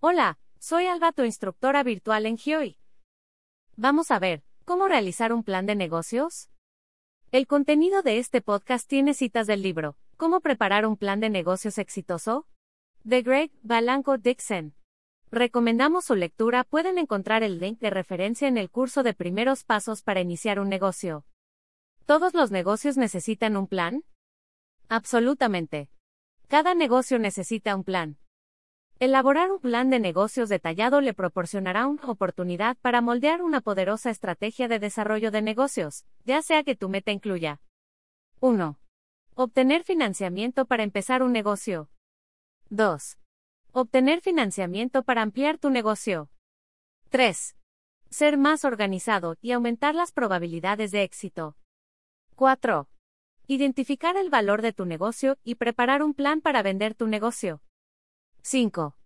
Hola, soy Alba, tu instructora virtual en GIOI. Vamos a ver, ¿cómo realizar un plan de negocios? El contenido de este podcast tiene citas del libro, ¿Cómo preparar un plan de negocios exitoso? de Greg Balanco Dixon. Recomendamos su lectura, pueden encontrar el link de referencia en el curso de primeros pasos para iniciar un negocio. ¿Todos los negocios necesitan un plan? Absolutamente. Cada negocio necesita un plan. Elaborar un plan de negocios detallado le proporcionará una oportunidad para moldear una poderosa estrategia de desarrollo de negocios, ya sea que tu meta incluya 1. Obtener financiamiento para empezar un negocio. 2. Obtener financiamiento para ampliar tu negocio. 3. Ser más organizado y aumentar las probabilidades de éxito. 4. Identificar el valor de tu negocio y preparar un plan para vender tu negocio. 5.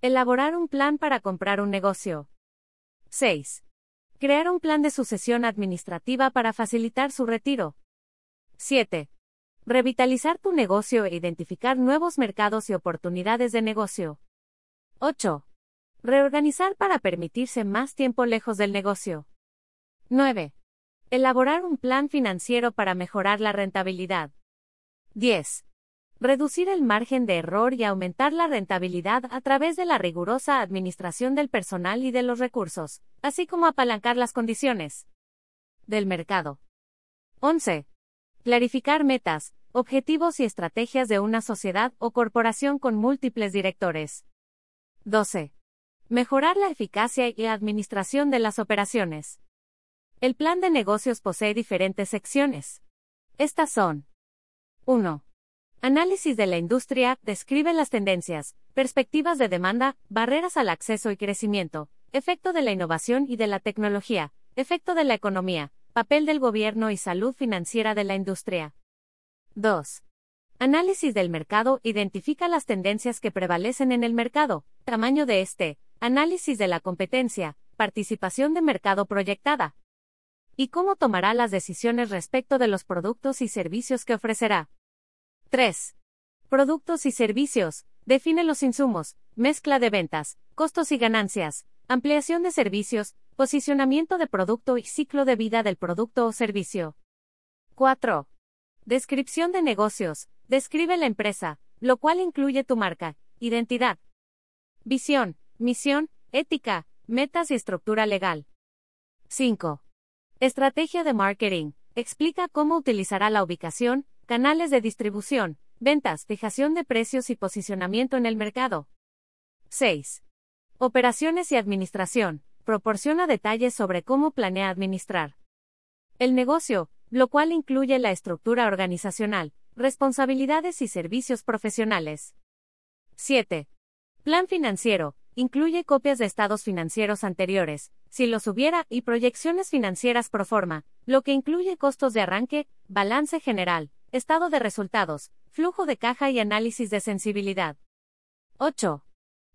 Elaborar un plan para comprar un negocio. 6. Crear un plan de sucesión administrativa para facilitar su retiro. 7. Revitalizar tu negocio e identificar nuevos mercados y oportunidades de negocio. 8. Reorganizar para permitirse más tiempo lejos del negocio. 9. Elaborar un plan financiero para mejorar la rentabilidad. 10. Reducir el margen de error y aumentar la rentabilidad a través de la rigurosa administración del personal y de los recursos, así como apalancar las condiciones del mercado. 11. Clarificar metas, objetivos y estrategias de una sociedad o corporación con múltiples directores. 12. Mejorar la eficacia y administración de las operaciones. El plan de negocios posee diferentes secciones. Estas son 1. Análisis de la industria, describe las tendencias, perspectivas de demanda, barreras al acceso y crecimiento, efecto de la innovación y de la tecnología, efecto de la economía, papel del gobierno y salud financiera de la industria. 2. Análisis del mercado, identifica las tendencias que prevalecen en el mercado, tamaño de este, análisis de la competencia, participación de mercado proyectada. Y cómo tomará las decisiones respecto de los productos y servicios que ofrecerá. 3. Productos y servicios. Define los insumos, mezcla de ventas, costos y ganancias, ampliación de servicios, posicionamiento de producto y ciclo de vida del producto o servicio. 4. Descripción de negocios. Describe la empresa, lo cual incluye tu marca, identidad, visión, misión, ética, metas y estructura legal. 5. Estrategia de marketing. Explica cómo utilizará la ubicación, canales de distribución, ventas, fijación de precios y posicionamiento en el mercado. 6. Operaciones y administración. Proporciona detalles sobre cómo planea administrar el negocio, lo cual incluye la estructura organizacional, responsabilidades y servicios profesionales. 7. Plan financiero. Incluye copias de estados financieros anteriores, si los hubiera, y proyecciones financieras pro forma, lo que incluye costos de arranque, balance general, estado de resultados, flujo de caja y análisis de sensibilidad. 8.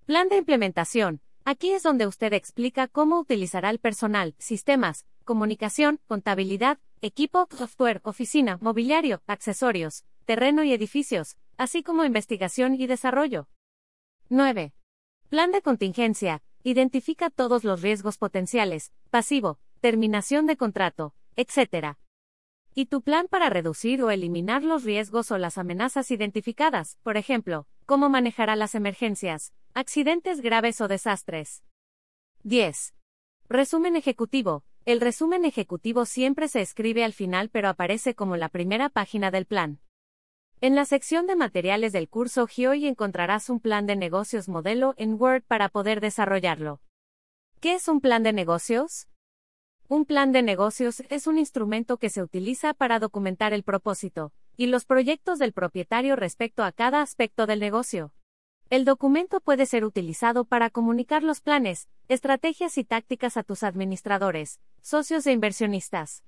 Plan de implementación. Aquí es donde usted explica cómo utilizará el personal, sistemas, comunicación, contabilidad, equipo, software, oficina, mobiliario, accesorios, terreno y edificios, así como investigación y desarrollo. 9. Plan de contingencia. Identifica todos los riesgos potenciales, pasivo, terminación de contrato, etc. Y tu plan para reducir o eliminar los riesgos o las amenazas identificadas, por ejemplo, cómo manejará las emergencias, accidentes graves o desastres. 10. Resumen ejecutivo. El resumen ejecutivo siempre se escribe al final pero aparece como la primera página del plan. En la sección de materiales del curso GIOI encontrarás un plan de negocios modelo en Word para poder desarrollarlo. ¿Qué es un plan de negocios? Un plan de negocios es un instrumento que se utiliza para documentar el propósito y los proyectos del propietario respecto a cada aspecto del negocio. El documento puede ser utilizado para comunicar los planes, estrategias y tácticas a tus administradores, socios e inversionistas.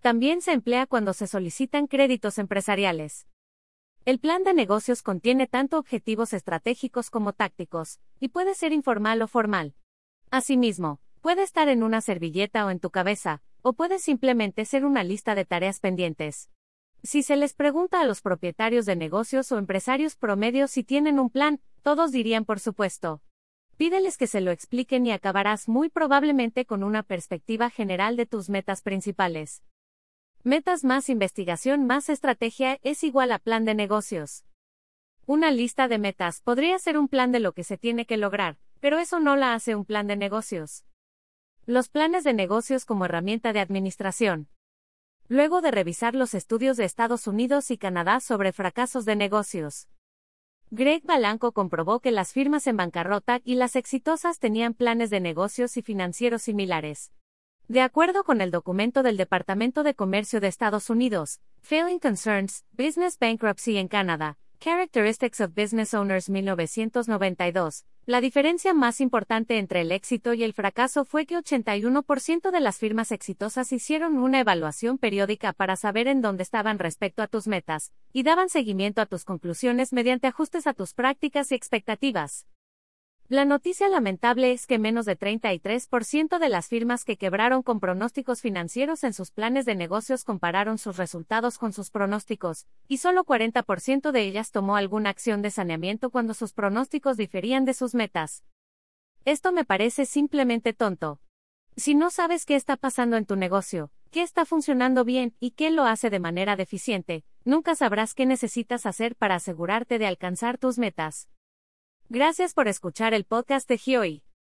También se emplea cuando se solicitan créditos empresariales. El plan de negocios contiene tanto objetivos estratégicos como tácticos, y puede ser informal o formal. Asimismo, Puede estar en una servilleta o en tu cabeza, o puede simplemente ser una lista de tareas pendientes. Si se les pregunta a los propietarios de negocios o empresarios promedios si tienen un plan, todos dirían por supuesto. Pídeles que se lo expliquen y acabarás muy probablemente con una perspectiva general de tus metas principales. Metas más investigación más estrategia es igual a plan de negocios. Una lista de metas podría ser un plan de lo que se tiene que lograr, pero eso no la hace un plan de negocios. Los planes de negocios como herramienta de administración. Luego de revisar los estudios de Estados Unidos y Canadá sobre fracasos de negocios. Greg Balanco comprobó que las firmas en bancarrota y las exitosas tenían planes de negocios y financieros similares. De acuerdo con el documento del Departamento de Comercio de Estados Unidos, Failing Concerns, Business Bankruptcy en Canadá, Characteristics of Business Owners 1992. La diferencia más importante entre el éxito y el fracaso fue que 81% de las firmas exitosas hicieron una evaluación periódica para saber en dónde estaban respecto a tus metas, y daban seguimiento a tus conclusiones mediante ajustes a tus prácticas y expectativas. La noticia lamentable es que menos de 33% de las firmas que quebraron con pronósticos financieros en sus planes de negocios compararon sus resultados con sus pronósticos, y solo 40% de ellas tomó alguna acción de saneamiento cuando sus pronósticos diferían de sus metas. Esto me parece simplemente tonto. Si no sabes qué está pasando en tu negocio, qué está funcionando bien y qué lo hace de manera deficiente, nunca sabrás qué necesitas hacer para asegurarte de alcanzar tus metas. Gracias por escuchar el podcast de Gioi.